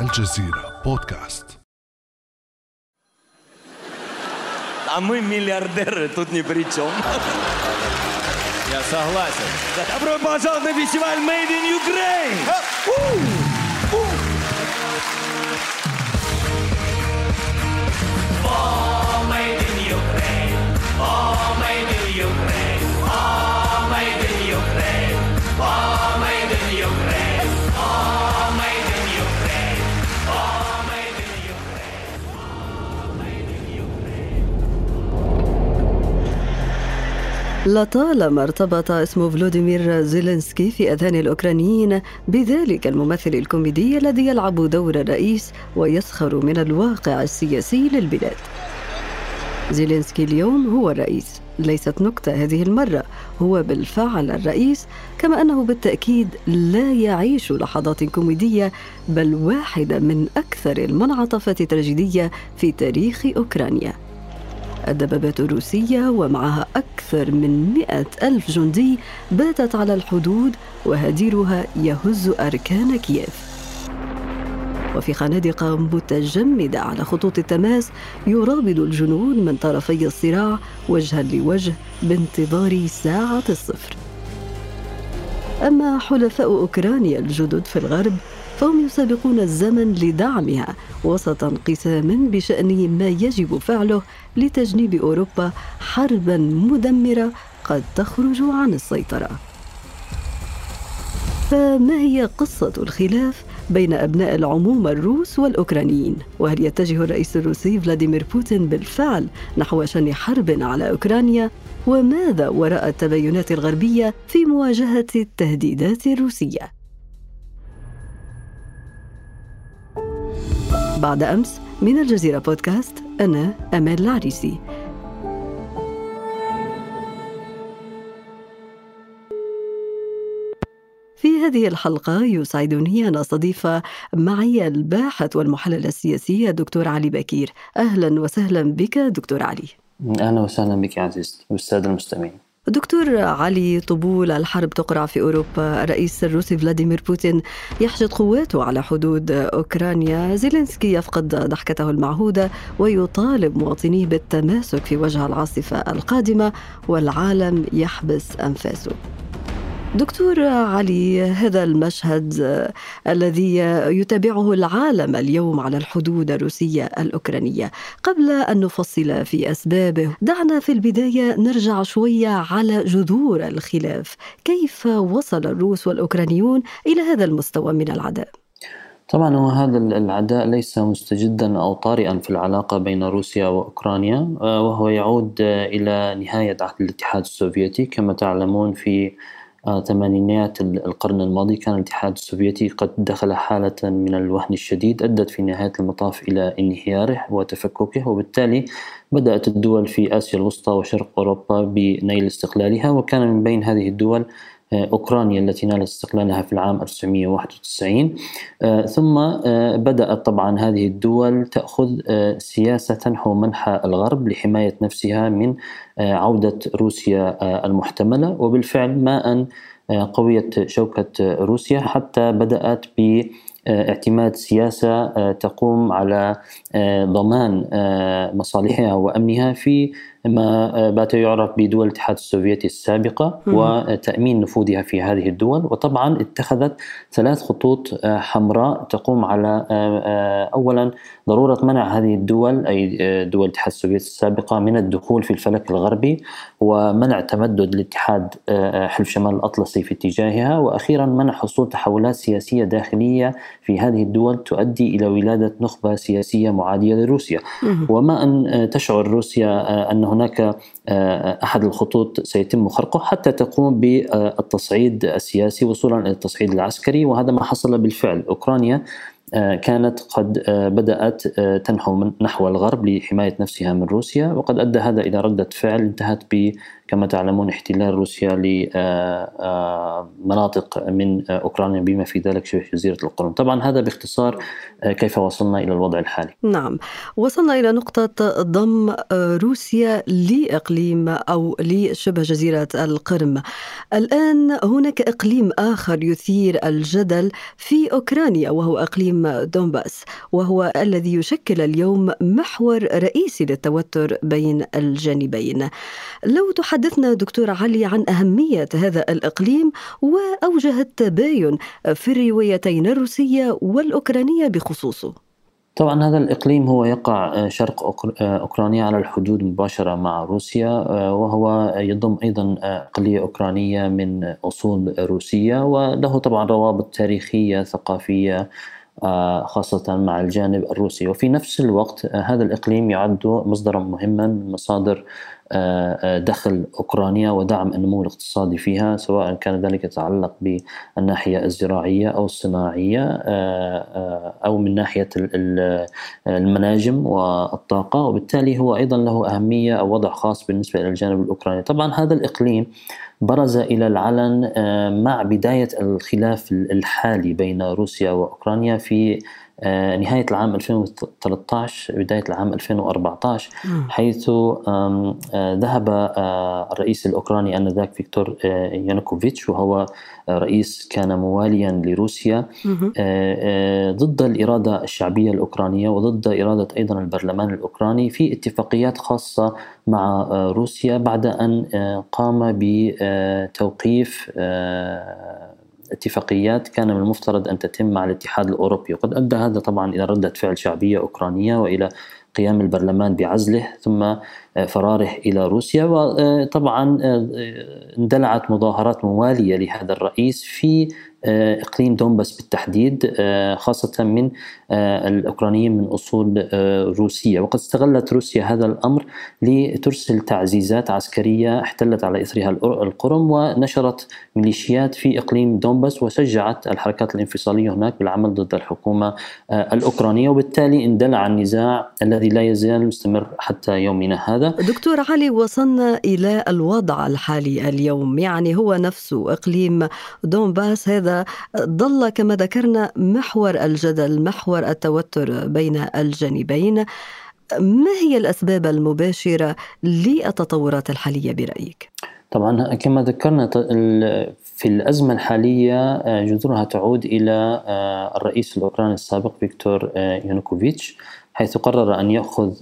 الجزيرة بودكاست А мы миллиардеры, тут ни при чем. Я согласен. Добро пожаловать на фестиваль Made in Ukraine! لطالما ارتبط اسم فلوديمير زيلينسكي في أذهان الأوكرانيين بذلك الممثل الكوميدي الذي يلعب دور الرئيس ويسخر من الواقع السياسي للبلاد. زيلينسكي اليوم هو الرئيس، ليست نكتة هذه المرة، هو بالفعل الرئيس كما أنه بالتأكيد لا يعيش لحظات كوميدية بل واحدة من أكثر المنعطفات التراجيدية في تاريخ أوكرانيا. الدبابات الروسية ومعها أكثر من مئة ألف جندي باتت على الحدود وهديرها يهز أركان كييف. وفي خنادق متجمدة على خطوط التماس يرابط الجنود من طرفي الصراع وجها لوجه بانتظار ساعة الصفر. أما حلفاء أوكرانيا الجدد في الغرب فهم يسابقون الزمن لدعمها وسط انقسام بشأن ما يجب فعله لتجنيب أوروبا حربا مدمرة قد تخرج عن السيطرة فما هي قصة الخلاف بين أبناء العمومة الروس والأوكرانيين؟ وهل يتجه الرئيس الروسي فلاديمير بوتين بالفعل نحو شن حرب على أوكرانيا؟ وماذا وراء التباينات الغربية في مواجهة التهديدات الروسية؟ بعد أمس من الجزيرة بودكاست أنا أمال العريسي. في هذه الحلقة يسعدني أن أستضيف معي الباحث والمحلل السياسي الدكتور علي بكير. أهلا وسهلا بك دكتور علي. أهلا وسهلا بك عزيزتي والسادة المستمعين. دكتور علي طبول الحرب تقرع في أوروبا. الرئيس الروسي فلاديمير بوتين يحشد قواته على حدود أوكرانيا. زيلينسكي يفقد ضحكته المعهودة ويطالب مواطنيه بالتماسك في وجه العاصفة القادمة والعالم يحبس أنفاسه. دكتور علي هذا المشهد الذي يتابعه العالم اليوم على الحدود الروسية الأوكرانية. قبل أن نفصل في اسبابه دعنا في البداية نرجع شوية على جذور الخلاف. كيف وصل الروس والأوكرانيون إلى هذا المستوى من العداء؟ طبعا هو هذا العداء ليس مستجدا أو طارئا في العلاقة بين روسيا وأوكرانيا وهو يعود إلى نهاية عهد الاتحاد السوفيتي كما تعلمون في ثمانينات القرن الماضي كان الاتحاد السوفيتي قد دخل حالة من الوهن الشديد أدت في نهاية المطاف إلى انهياره وتفككه وبالتالي بدأت الدول في آسيا الوسطى وشرق أوروبا بنيل استقلالها وكان من بين هذه الدول أوكرانيا التي نالت استقلالها في العام 1991 ثم بدأت طبعا هذه الدول تأخذ سياسة نحو منحى الغرب لحماية نفسها من عودة روسيا المحتملة. وبالفعل ما أن قويت شوكة روسيا حتى بدأت ب اعتماد سياسة تقوم على ضمان مصالحها وأمنها في ما بات يعرف بدول الاتحاد السوفيتي السابقة وتأمين نفوذها في هذه الدول. وطبعا اتخذت ثلاث خطوط حمراء تقوم على أولا ضرورة منع هذه الدول أي دول الاتحاد السوفيتي السابقة من الدخول في الفلك الغربي ومنع تمدد الاتحاد حلف شمال الأطلسي في اتجاهها. وأخيرا منع حصول تحولات سياسية داخلية في هذه الدول تؤدي إلى ولادة نخبة سياسية معادية لروسيا. وما أن تشعر روسيا أن هناك أحد الخطوط سيتم خرقه حتى تقوم بالتصعيد السياسي وصولا إلى التصعيد العسكري وهذا ما حصل بالفعل. أوكرانيا كانت قد بدأت تنحو نحو الغرب لحماية نفسها من روسيا وقد أدى هذا إلى ردة فعل انتهت كما تعلمون احتلال روسيا لمناطق من أوكرانيا بما في ذلك شبه جزيرة القرم طبعا هذا باختصار كيف وصلنا إلى الوضع الحالي؟ نعم. وصلنا إلى نقطة ضم روسيا لإقليم أو لشبه جزيرة القرم. الآن هناك إقليم آخر يثير الجدل في أوكرانيا وهو إقليم دونباس وهو الذي يشكل اليوم محور رئيسي للتوتر بين الجانبين. لو تحدثنا دكتور علي عن أهمية هذا الإقليم وأوجه التباين في الروايتين الروسية والأوكرانية بخصوصه. طبعا هذا الإقليم هو يقع شرق أوكرانيا على الحدود مباشرة مع روسيا وهو يضم أيضا أقلية أوكرانية من أصول روسية وله طبعا روابط تاريخية ثقافية خاصة مع الجانب الروسي. وفي نفس الوقت هذا الإقليم يعد مصدرا مهما من مصادر دخل أوكرانيا ودعم النمو الاقتصادي فيها سواء كان ذلك يتعلق بالناحية الزراعية أو الصناعية أو من ناحية المناجم والطاقة. وبالتالي هو أيضا له أهمية أو وضع خاص بالنسبة إلى الجانب الأوكراني. طبعا هذا الإقليم برز إلى العلن مع بداية الخلاف الحالي بين روسيا وأوكرانيا في آه، نهاية العام 2013 بداية العام 2014 حيث آه، ذهب آه، الرئيس الأوكراني آنذاك فيكتور يانوكوفيتش وهو رئيس كان مواليا لروسيا ضد الإرادة الشعبية الأوكرانية وضد إرادة أيضا البرلمان الأوكراني في اتفاقيات خاصة مع روسيا بعد أن قام بتوقيف اتفاقيات كان من المفترض أن تتم مع الاتحاد الأوروبي. وقد أدى هذا طبعا إلى ردة فعل شعبية أوكرانية وإلى قيام البرلمان بعزله ثم فراره إلى روسيا. وطبعا اندلعت مظاهرات موالية لهذا الرئيس في آه، إقليم دونباس بالتحديد آه، خاصة من آه، الأوكرانيين من أصول روسية. وقد استغلت روسيا هذا الأمر لترسل تعزيزات عسكرية احتلت على إثرها القرم ونشرت ميليشيات في إقليم دونباس وشجعت الحركات الانفصالية هناك بالعمل ضد الحكومة الأوكرانية. وبالتالي اندلع النزاع الذي لا يزال مستمر حتى يومنا هذا. دكتور علي وصلنا إلى الوضع الحالي اليوم. يعني هو نفسه إقليم دونباس هذا ظل كما ذكرنا محور الجدل محور التوتر بين الجانبين. ما هي الأسباب المباشرة للتطورات الحالية برأيك؟ طبعا كما ذكرنا في الأزمة الحالية آه، جذورها تعود إلى آه، الرئيس الأوكراني السابق فيكتور آه، يانوكوفيتش حيث قرر أن يأخذ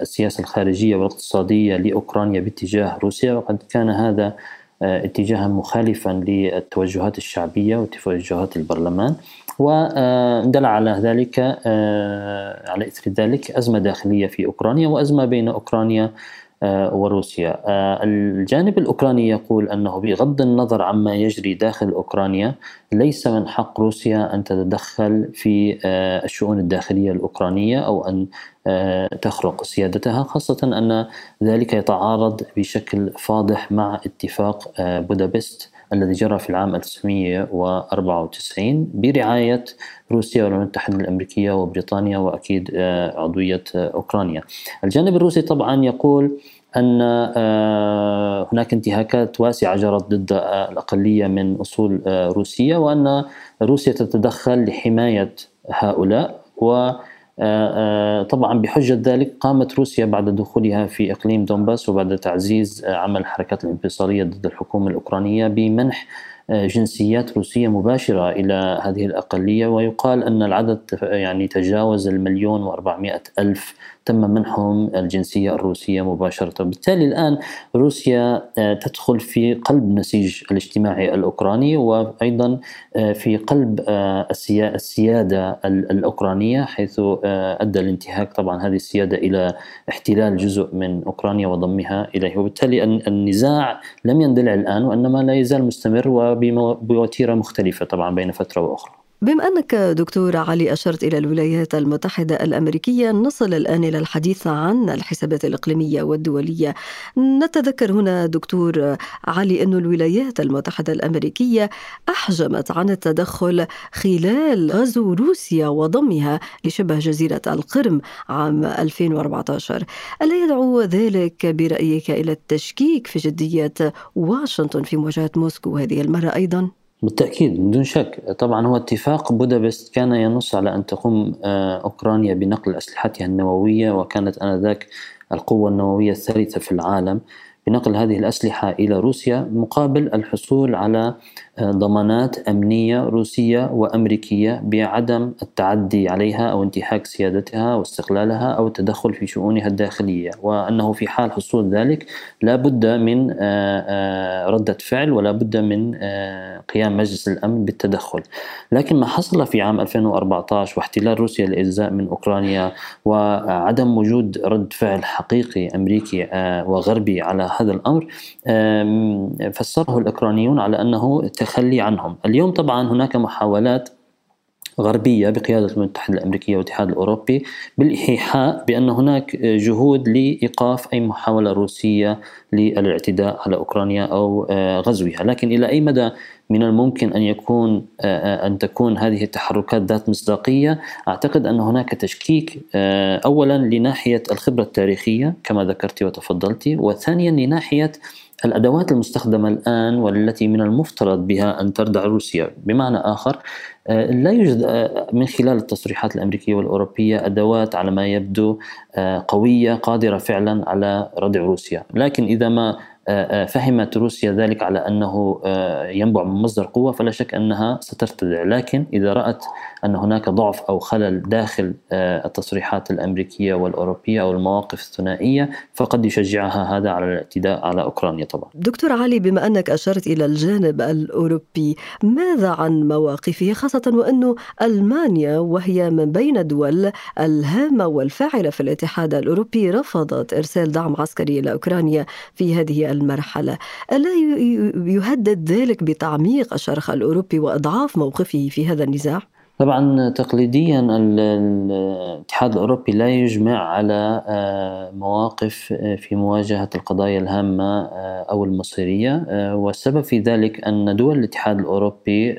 السياسة الخارجية والاقتصادية لأوكرانيا باتجاه روسيا وقد كان هذا اتجاها مخالفا للتوجهات الشعبية وتوجهات البرلمان. واندلع على ذلك آه، على إثر ذلك أزمة داخلية في أوكرانيا وأزمة بين أوكرانيا آه، وروسيا. آه، الجانب الأوكراني يقول أنه بغض النظر عما يجري داخل أوكرانيا ليس من حق روسيا أن تتدخل في آه، الشؤون الداخلية الأوكرانية أو أن تخرق سيادتها خاصة أن ذلك يتعارض بشكل فاضح مع اتفاق بودابست الذي جرى في العام 1994 برعاية روسيا والولايات المتحدة الأمريكية وبريطانيا وأكيد عضوية أوكرانيا. الجانب الروسي طبعا يقول أن آه، هناك انتهاكات واسعة جرت ضد الأقلية من أصول آه، روسية وأن روسيا تتدخل لحماية هؤلاء و آه، طبعا بحجة ذلك قامت روسيا بعد دخولها في إقليم دونباس وبعد تعزيز عمل الحركات الانفصالية ضد الحكومة الأوكرانية بمنح جنسيات روسية مباشرة إلى هذه الأقلية. ويقال أن العدد يعني تجاوز المليون وأربعمائة ألف تم منحهم الجنسية الروسية مباشرة. بالتالي الآن روسيا آه، تدخل في قلب نسيج الاجتماعي الأوكراني وأيضا آه، في قلب آه، السيادة الأوكرانية حيث أدى الانتهاك طبعا هذه السيادة إلى احتلال جزء من أوكرانيا وضمها إليه. وبالتالي النزاع لم يندلع الآن وإنما لا يزال مستمر وبوتيرة مختلفة طبعا بين فترة وأخرى. بما أنك دكتور علي أشرت إلى الولايات المتحدة الأمريكية نصل الآن إلى الحديث عن الحسابات الإقليمية والدولية نتذكر هنا دكتور علي أن الولايات المتحدة الأمريكية أحجمت عن التدخل خلال غزو روسيا وضمها لشبه جزيرة القرم عام 2014 ألا يدعو ذلك برأيك إلى التشكيك في جدية واشنطن في مواجهة موسكو هذه المرة أيضا؟ بالتأكيد بدون شك. طبعا هو اتفاق. بودابست كان ينص على أن تقوم آه، أوكرانيا بنقل أسلحتها النووية وكانت آنذاك القوة النووية الثالثة في العالم. بنقل هذه الأسلحة إلى روسيا مقابل الحصول على ضمانات أمنية روسية وأمريكية بعدم التعدي عليها أو انتهاك سيادتها واستقلالها أو التدخل في شؤونها الداخلية وأنه في حال حصول ذلك لا بد من آه، آه، ردة فعل ولا بد من قيام مجلس الأمن بالتدخل. لكن ما حصل في عام 2014 واحتلال روسيا الأجزاء من أوكرانيا وعدم وجود رد فعل حقيقي أمريكي وغربي على هذا الأمر فسره الأوكرانيون على أنه التخلي عنهم. اليوم طبعا هناك محاولات غربية بقيادة الولايات المتحدة الأمريكية والاتحاد الأوروبي بالإيحاء بأن هناك جهود لإيقاف أي محاولة روسية للاعتداء على أوكرانيا أو آه، غزوها. لكن إلى أي مدى من الممكن أن يكون آه، آه، أن تكون هذه التحركات ذات مصداقية؟ أعتقد أن هناك تشكيك أولا لناحية الخبرة التاريخية كما ذكرت وتفضلت وثانيا لناحية الأدوات المستخدمة الآن والتي من المفترض بها أن تردع روسيا بمعنى آخر آه، لا يوجد آه، من خلال التصريحات الأمريكية والأوروبية أدوات على ما يبدو آه، قوية قادرة فعلا على ردع روسيا. لكن إذا ما فهمت روسيا ذلك على أنه آه، ينبع من مصدر قوة فلا شك أنها سترتدع لكن إذا رأت أن هناك ضعف أو خلل داخل التصريحات الأمريكية والأوروبية أو المواقف الثنائية فقد يشجعها هذا على الاعتداء على أوكرانيا طبعا. دكتور علي بما أنك أشرت إلى الجانب الأوروبي ماذا عن مواقفه خاصة وانه ألمانيا وهي من بين الدول الهامة والفاعلة في الاتحاد الأوروبي رفضت إرسال دعم عسكري إلى أوكرانيا في هذه المرحلة ألا يهدد ذلك بتعميق الشرخ الأوروبي وإضعاف موقفه في هذا النزاع؟ طبعا تقليديا الاتحاد الأوروبي لا يجمع على آه، مواقف آه، في مواجهة القضايا الهامة آه، أو المصيرية والسبب في ذلك أن دول الاتحاد الأوروبي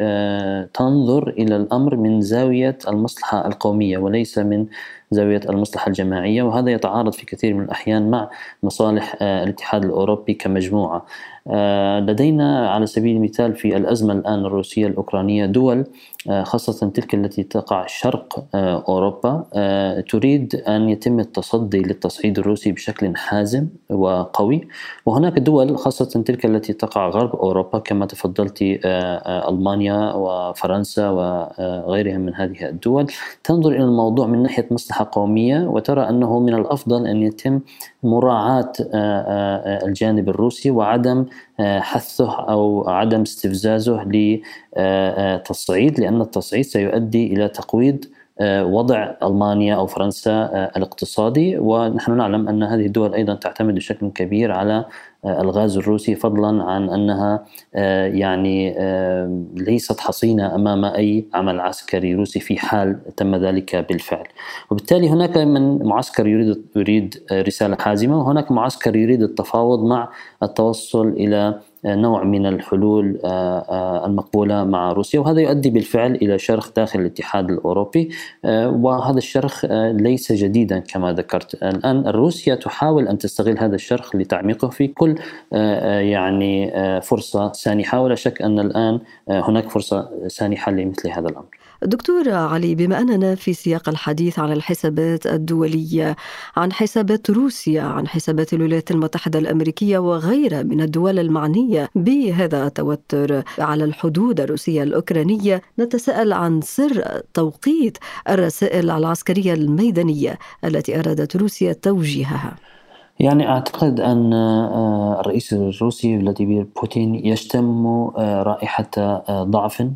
تنظر إلى الأمر من زاوية المصلحة القومية وليس من زاوية المصلحة الجماعية وهذا يتعارض في كثير من الأحيان مع مصالح الاتحاد الأوروبي كمجموعة. آه، لدينا على سبيل المثال في الأزمة الآن الروسية الأوكرانية دول آه، خاصة تلك التي تقع شرق آه، أوروبا تريد أن يتم التصدي للتصعيد الروسي بشكل حازم وقوي. وهناك دول خاصة تلك التي تقع غرب أوروبا كما تفضلت ألمانيا وفرنسا وغيرها من هذه الدول تنظر إلى الموضوع من ناحية مصلحة قومية وترى أنه من الأفضل أن يتم مراعاة الجانب الروسي وعدم آه، حثه أو عدم استفزازه لتصعيد لأن التصعيد سيؤدي إلى تقويض وضع ألمانيا أو فرنسا آه، الاقتصادي. ونحن نعلم أن هذه الدول أيضا تعتمد بشكل كبير على الغاز الروسي فضلا عن أنها يعني ليست حصينة أمام أي عمل عسكري روسي في حال تم ذلك بالفعل. وبالتالي هناك من معسكر يريد يريد رسالة حازمة وهناك معسكر يريد التفاوض مع التوصل إلى نوع من الحلول آه، آه، المقبولة مع روسيا وهذا يؤدي بالفعل إلى شرخ داخل الاتحاد الأوروبي آه، وهذا الشرخ ليس جديدا كما ذكرت. الآن روسيا تحاول أن تستغل هذا الشرخ لتعميقه في كل يعني فرصة سانحة ولا شك أن الآن هناك فرصة سانحة لمثل هذا الأمر. دكتور علي بما أننا في سياق الحديث عن الحسابات الدولية عن حسابات روسيا عن حسابات الولايات المتحدة الأمريكية وغيرها من الدول المعنية بهذا التوتر على الحدود الروسية الأوكرانية نتساءل عن سر توقيت الرسائل العسكرية الميدانية التي أرادت روسيا توجيهها. يعني أعتقد أن آه، الرئيس الروسي فلاديمير بوتين يشتم آه، رائحة آه، ضعف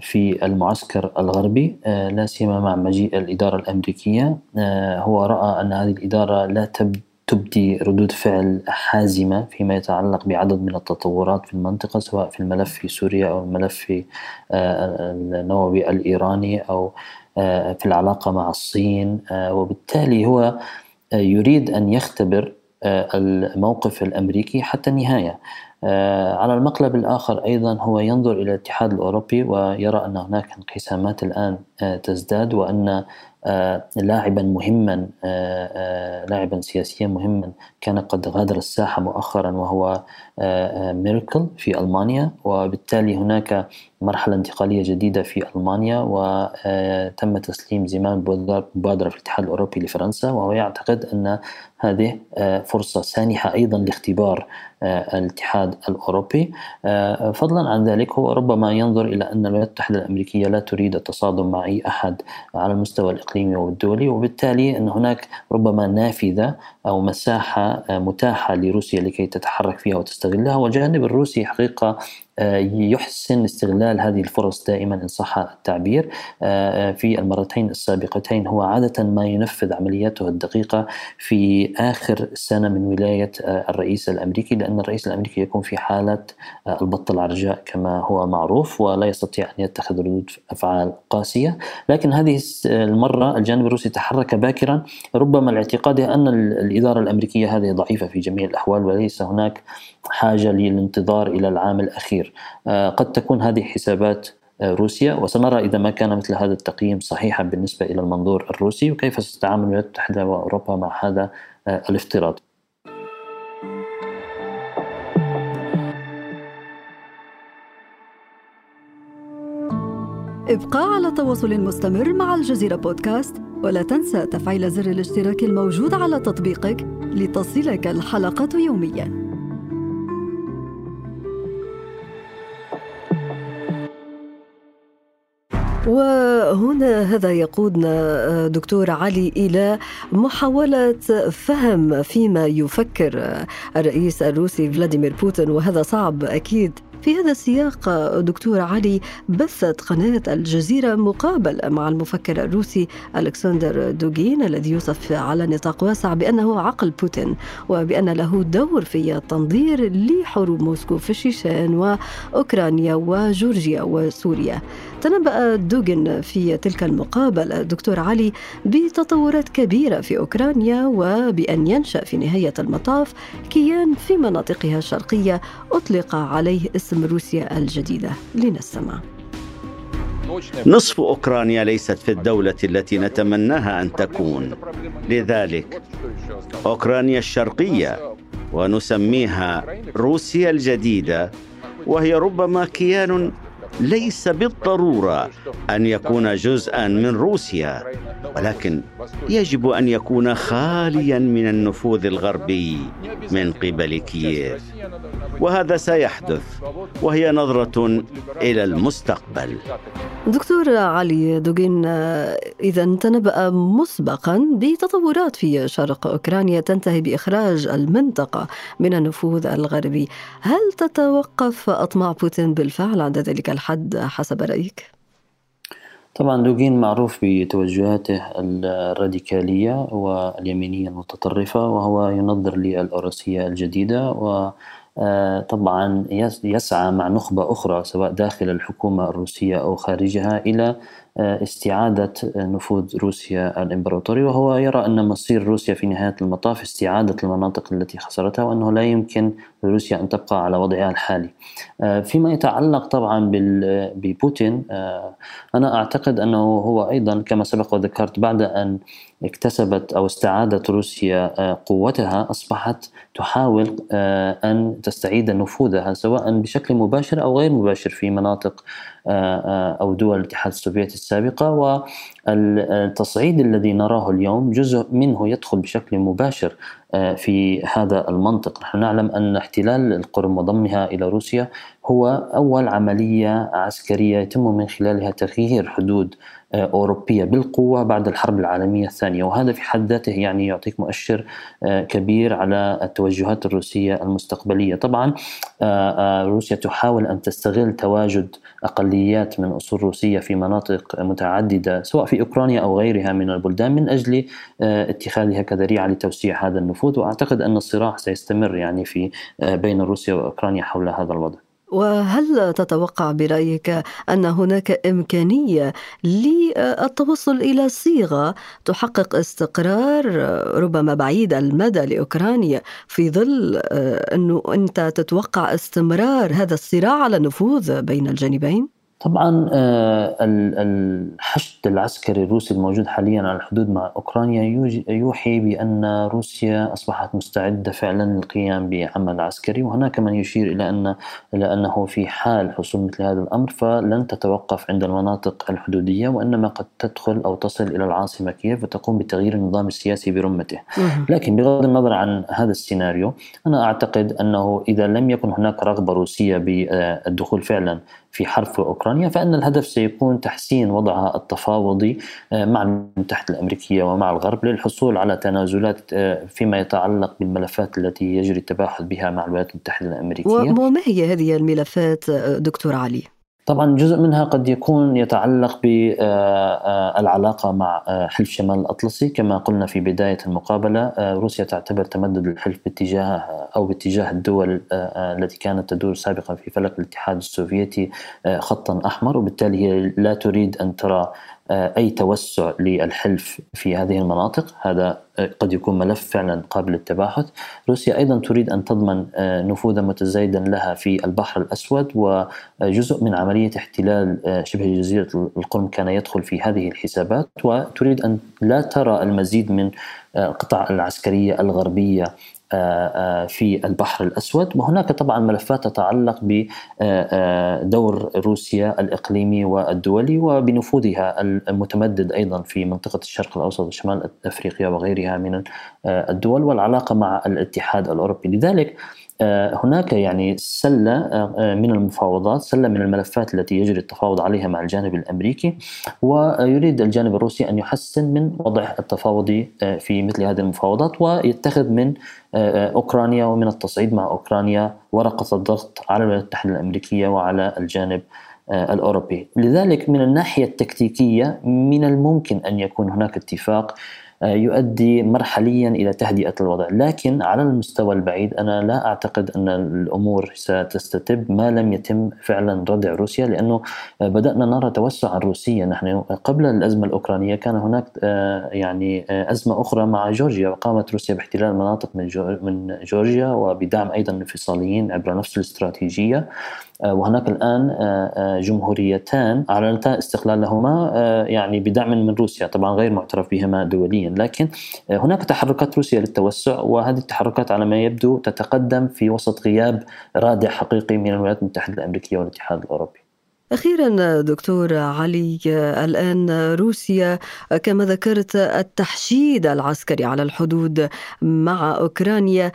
في المعسكر الغربي لا سيما مع مجيء الإدارة الأمريكية. هو رأى أن هذه الإدارة لا تبدي ردود فعل حازمة فيما يتعلق بعدد من التطورات في المنطقة سواء في الملف في سوريا أو الملف في النووي الإيراني أو في العلاقة مع الصين وبالتالي هو يريد أن يختبر الموقف الأمريكي حتى النهاية. آه، على المقلب الآخر أيضا هو ينظر إلى الاتحاد الأوروبي ويرى أن هناك انقسامات الآن آه، تزداد آه، لاعبا مهما لاعبا سياسيا مهما. كان قد غادر الساحة مؤخرا وهو ميركل في ألمانيا وبالتالي هناك مرحلة انتقالية جديدة في ألمانيا وتم تسليم زمام مبادرة في الاتحاد الأوروبي لفرنسا وهو يعتقد أن هذه فرصة سانحة أيضا لاختبار الاتحاد الأوروبي. فضلا عن ذلك هو ربما ينظر إلى أن الولايات المتحدة الأمريكية لا تريد التصادم مع أي أحد على المستوى الإقليمي والدولي وبالتالي أن هناك ربما نافذة أو مساحة متاحة لروسيا لكي تتحرك فيها وتستغلها. والجانب الروسي حقيقة يحسن استغلال هذه الفرص دائما إن صح التعبير. آه، في المرتين السابقتين هو عادة ما ينفذ عملياته الدقيقة في آخر سنة من ولاية آه، الرئيس الأمريكي لأن الرئيس الأمريكي يكون في حالة آه، البط العرجاء كما هو معروف ولا يستطيع أن يتخذ ردود أفعال قاسية. لكن هذه المرة الجانب الروسي تحرك باكرا. ربما لاعتقاده أن الإدارة الأمريكية هذه ضعيفة في جميع الأحوال وليس هناك حاجة للانتظار إلى العام الأخير. آه، قد تكون هذه حسابات آه، روسيا وسنرى إذا ما كان مثل هذا التقييم صحيحا بالنسبة إلى المنظور الروسي وكيف ستتعامل الولايات المتحده واوروبا مع هذا آه، الافتراض. ابقى على تواصل مستمر مع الجزيرة بودكاست ولا تنسى تفعيل زر الاشتراك الموجود على تطبيقك لتصلك الحلقة يومياً. وهنا هذا يقودنا آه، دكتور علي إلى محاولة فهم فيما يفكر الرئيس الروسي فلاديمير بوتين وهذا صعب أكيد. في هذا السياق دكتور علي بثت قناة الجزيرة مقابلة مع المفكر الروسي ألكسندر دوغين الذي يوصف على نطاق واسع بأنه عقل بوتين وبأن له دور في التنظير لحروب موسكو في الشيشان وأوكرانيا وجورجيا وسوريا. تنبأ دوغن في تلك المقابلة دكتور علي بتطورات كبيرة في أوكرانيا وبأن ينشأ في نهاية المطاف كيان في مناطقها الشرقية أطلق عليه اسم روسيا الجديدة. لنستمع نصف أوكرانيا ليست في الدولة التي نتمناها أن تكون. لذلك أوكرانيا الشرقية ونسميها روسيا الجديدة وهي ربما كيان ليس بالضرورة أن يكون جزءا من روسيا ولكن يجب أن يكون خاليا من النفوذ الغربي من قبل كييف. وهذا سيحدث وهي نظرة إلى المستقبل. دكتور علي دوغين إذا تنبأ مسبقا بتطورات في شرق أوكرانيا تنتهي بإخراج المنطقة من النفوذ الغربي. هل تتوقف أطماع بوتين بالفعل عند ذلك الحد حسب رأيك؟ طبعا دوغين معروف بتوجهاته الراديكالية واليمينية المتطرفة وهو ينظر للأوروسية الجديدة و طبعا يسعى مع نخبة أخرى سواء داخل الحكومة الروسية أو خارجها إلى آه، استعادة نفوذ روسيا الإمبراطوري وهو يرى أن مصير روسيا في نهاية المطاف استعادة المناطق التي خسرتها وأنه لا يمكن لروسيا أن تبقى على وضعها الحالي. آه، فيما يتعلق طبعا ببوتين أنا أعتقد أنه هو أيضا كما سبق وذكرت بعد أن اكتسبت أو استعادت روسيا آه، قوتها أصبحت تحاول آه، أن تستعيد نفوذها سواء بشكل مباشر أو غير مباشر في مناطق آه، أو دول الاتحاد السوفيتي السابقة والتصعيد الذي نراه اليوم جزء منه يدخل بشكل مباشر في هذا المنطق. نحن نعلم أن احتلال القرم وضمها إلى روسيا هو أول عملية عسكرية يتم من خلالها تغيير حدود أوروبية بالقوة بعد الحرب العالمية الثانية. وهذا في حد ذاته يعني يعطيك مؤشر كبير على التوجهات الروسية المستقبلية. طبعا روسيا تحاول أن تستغل تواجد أقليات من أصول روسية في مناطق متعددة سواء في أوكرانيا أو غيرها من البلدان من أجل اتخاذها كذريعة لتوسيع هذا النفوذ. وأعتقد أن الصراع سيستمر يعني في بين روسيا وأوكرانيا حول هذا الوضع وهل تتوقع برأيك أن هناك إمكانية للتوصل إلى صيغة تحقق استقرار ربما بعيد المدى لأوكرانيا في ظل أنه أنت تتوقع استمرار هذا الصراع على النفوذ بين الجانبين؟ طبعا آه، الحشد العسكري الروسي الموجود حاليا على الحدود مع أوكرانيا يوحي بأن روسيا أصبحت مستعدة فعلا للقيام بعمل عسكري وهناك من يشير إلى ان إلى أنه في حال حصول مثل هذا الأمر فلن تتوقف عند المناطق الحدودية وإنما قد تدخل أو تصل إلى العاصمة كييف وتقوم بتغيير النظام السياسي برمته. لكن بغض النظر عن هذا السيناريو أنا أعتقد أنه إذا لم يكن هناك رغبة روسية بالدخول فعلا في حرب في أوكرانيا فإن الهدف سيكون تحسين وضعها التفاوضي آه، مع الولايات المتحدة الأمريكية ومع الغرب للحصول على تنازلات آه، فيما يتعلق بالملفات التي يجري التباحث بها مع الولايات المتحدة الأمريكية. وما هي هذه الملفات آه، دكتور علي؟ طبعا جزء منها قد يكون يتعلق بالعلاقة مع حلف شمال الأطلسي. كما قلنا في بداية المقابلة روسيا تعتبر تمدد الحلف باتجاه أو باتجاه الدول التي كانت تدور سابقا في فلك الاتحاد السوفيتي خطا أحمر. وبالتالي هي لا تريد أن ترى آه، أي توسع للحلف في هذه المناطق. هذا آه، قد يكون ملف فعلا قابل للتباحث. روسيا أيضا تريد أن تضمن آه، نفوذا متزايدا لها في البحر الأسود وجزء من عملية احتلال شبه جزيرة القرم كان يدخل في هذه الحسابات وتريد أن لا ترى المزيد من القطع العسكرية الغربية آه، آه، في البحر الأسود. وهناك طبعا ملفات تتعلق بدور آه، روسيا الإقليمي والدولي وبنفوذها المتمدد أيضا في منطقة الشرق الأوسط وشمال أفريقيا وغيرها من الدول والعلاقة مع الاتحاد الأوروبي. لذلك آه، هناك يعني سلة آه، من المفاوضات سلة من الملفات التي يجري التفاوض عليها مع الجانب الأمريكي ويريد الجانب الروسي أن يحسن من وضع التفاوضي آه، في مثل هذه المفاوضات ويتخذ من أوكرانيا ومن التصعيد مع أوكرانيا ورقة الضغط على الولايات المتحدة الأمريكية وعلى الجانب الأوروبي، لذلك من الناحية التكتيكية من الممكن أن يكون هناك اتفاق آه، يؤدي مرحليا إلى تهدئة الوضع، لكن على المستوى البعيد أنا لا أعتقد أن الأمور ستستتب ما لم يتم فعلا ردع روسيا لأنه آه، بدأنا نرى توسعا روسيا، نحن قبل الأزمة الأوكرانية كان هناك آه، يعني أزمة أخرى مع جورجيا وقامت روسيا باحتلال مناطق من جورجيا وبدعم أيضا الانفصاليين عبر نفس الاستراتيجية. آه، وهناك الآن آه، آه، جمهوريتان اعلنتا استقلالهما يعني بدعم من روسيا طبعا غير معترف بهما دوليا. لكن هناك تحركات روسيا للتوسع وهذه التحركات على ما يبدو تتقدم في وسط غياب رادع حقيقي من الولايات المتحدة الأمريكية والاتحاد الأوروبي. أخيرا دكتور علي الآن روسيا. كما ذكرت التحشيد العسكري على الحدود مع أوكرانيا.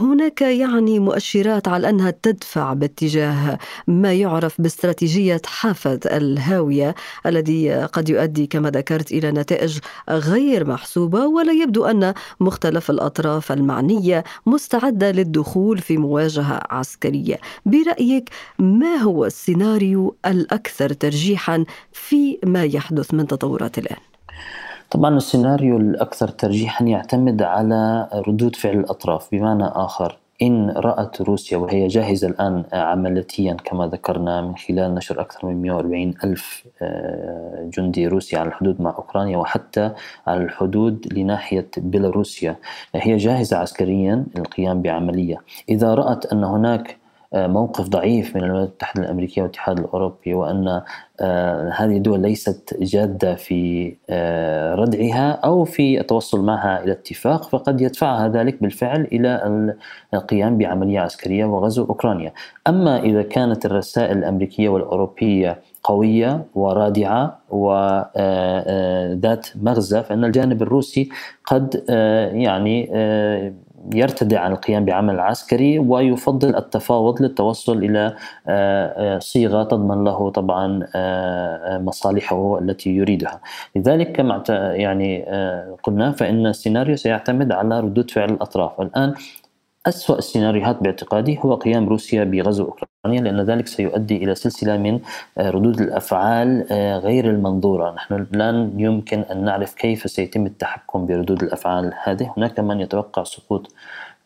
هناك يعني مؤشرات على أنها تدفع باتجاه ما يعرف باستراتيجية حافة الهاوية الذي قد يؤدي كما ذكرت إلى نتائج غير محسوبة. ولا يبدو أن مختلف الأطراف المعنية مستعدة للدخول في مواجهة عسكرية. برأيك ما هو السيناريو الأكثر ترجيحا في ما يحدث من تطورات الآن؟ طبعا السيناريو الأكثر ترجيحا يعتمد على ردود فعل الأطراف. بمعنى آخر إن رأت روسيا وهي جاهزة الآن عمليا كما ذكرنا من خلال نشر أكثر من 140 ألف آه، جندي روسي على الحدود مع أوكرانيا وحتى على الحدود لناحية بيلاروسيا. هي جاهزة عسكريا للقيام بعملية. إذا رأت أن هناك موقف ضعيف من الولايات المتحدة الأمريكية والاتحاد الأوروبي وأن آه، هذه الدول ليست جادة في آه، ردعها أو في التوصل معها إلى اتفاق فقد يدفعها ذلك بالفعل إلى القيام بعملية عسكرية وغزو أوكرانيا. أما إذا كانت الرسائل الأمريكية والأوروبية قوية ورادعة وذات آه، مغزى فإن الجانب الروسي قد يعني يرتدع عن القيام بعمل عسكري ويفضل التفاوض للتوصل إلى صيغة تضمن له طبعا مصالحه التي يريدها. لذلك كما يعني قلنا فإن السيناريو سيعتمد على ردود فعل الأطراف. الآن أسوأ السيناريوهات باعتقادي هو قيام روسيا بغزو أوكرانيا لأن ذلك سيؤدي إلى سلسلة من آه، ردود الأفعال آه، غير المنظورة. نحن لن يمكن أن نعرف كيف سيتم التحكم بردود الأفعال هذه. هناك من يتوقع سقوط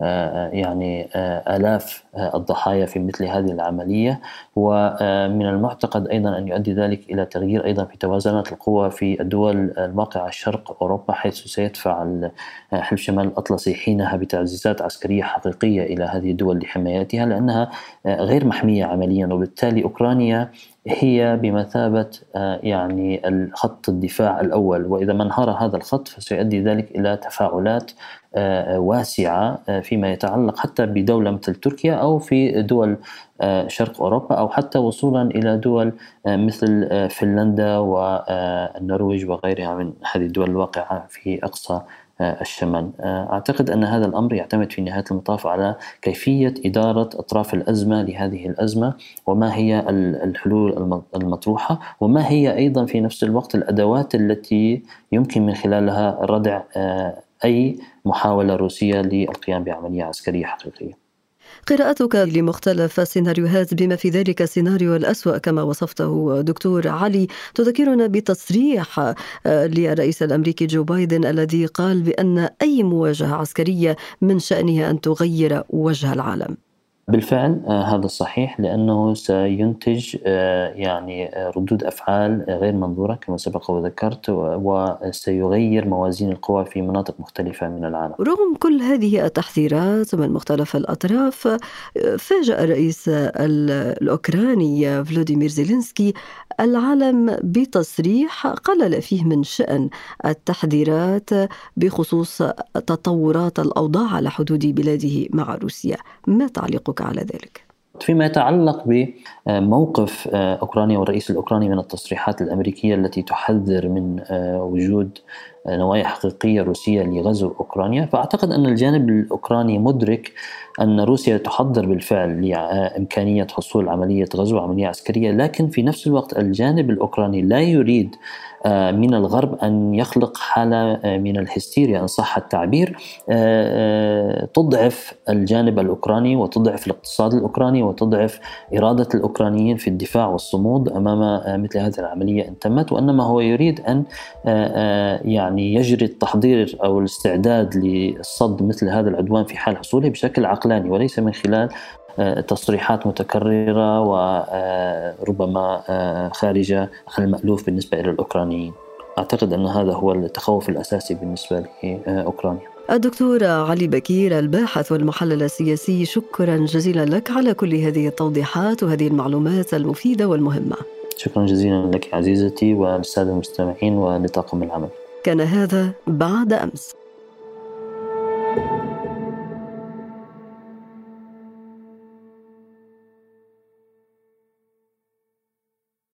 يعني آه، آلاف آه، الضحايا في مثل هذه العملية. ومن المعتقد أيضا أن يؤدي ذلك إلى تغيير أيضا في توازنات القوى في الدول الواقعة شرق أوروبا حيث سيدفع حلف شمال الأطلسي حينها بتعزيزات عسكرية حقيقية إلى هذه الدول لحمايتها لأنها غير محمية عمليا. وبالتالي أوكرانيا هي بمثابة يعني خط الدفاع الأول. وإذا ما انهار هذا الخط فسيؤدي ذلك إلى تفاعلات آه، واسعة آه، فيما يتعلق حتى بدولة مثل تركيا أو في دول آه، شرق أوروبا أو حتى وصولا إلى دول مثل فنلندا والنرويج وغيرها من هذه الدول الواقعة في أقصى الشمال. أعتقد أن هذا الأمر يعتمد في نهاية المطاف على كيفية إدارة أطراف الأزمة لهذه الأزمة وما هي الحلول المطروحة وما هي أيضا في نفس الوقت الأدوات التي يمكن من خلالها ردع أي محاولة روسية للقيام بعملية عسكرية حقيقية. قراءتك لمختلف السيناريوهات بما في ذلك السيناريو الأسوأ كما وصفته دكتور علي. تذكرنا بتصريح آه، للرئيس الأمريكي جو بايدن الذي قال بأن أي مواجهة عسكرية من شأنها أن تغير وجه العالم. بالفعل آه، هذا صحيح لأنه سينتج آه، يعني آه، ردود أفعال غير منظورة كما سبق وذكرت وسيغير موازين القوى في مناطق مختلفة من العالم. رغم كل هذه التحذيرات من مختلف الأطراف فاجأ الرئيس الأوكراني فلوديمير زيلينسكي العالم بتصريح قلل فيه من شأن التحذيرات بخصوص تطورات الأوضاع على حدود بلاده مع روسيا. ما تعليقك؟ تعليقك على ذلك؟ فيما يتعلق بموقف آه، أوكرانيا والرئيس الأوكراني من التصريحات الأمريكية التي تحذر من آه، وجود آه، نوايا حقيقية روسية لغزو أوكرانيا فأعتقد أن الجانب الأوكراني مدرك أن روسيا تحضر بالفعل لإمكانية حصول عملية غزو عملية عسكرية لكن في نفس الوقت الجانب الأوكراني لا يريد من الغرب أن يخلق حالة آه، من الهستيريا إن صح التعبير. آه، تضعف الجانب الأوكراني وتضعف الاقتصاد الأوكراني وتضعف إرادة الأوكرانيين في الدفاع والصمود أمام مثل هذه العملية إن تمت. وإنما هو يريد أن يعني يجري التحضير أو الاستعداد لصد مثل هذا العدوان في حال حصوله بشكل عقلاني وليس من خلال تصريحات متكررة وربما خارجة عن المألوف بالنسبة إلى الأوكرانيين. أعتقد أن هذا هو التخوف الأساسي بالنسبة لأوكرانيا. الدكتور علي بكير الباحث والمحلل السياسي شكرا جزيلا لك على كل هذه التوضيحات وهذه المعلومات المفيدة والمهمة. شكرا جزيلا لك عزيزتي وللسادة المستمعين ولطاقم العمل. كان هذا بعد أمس.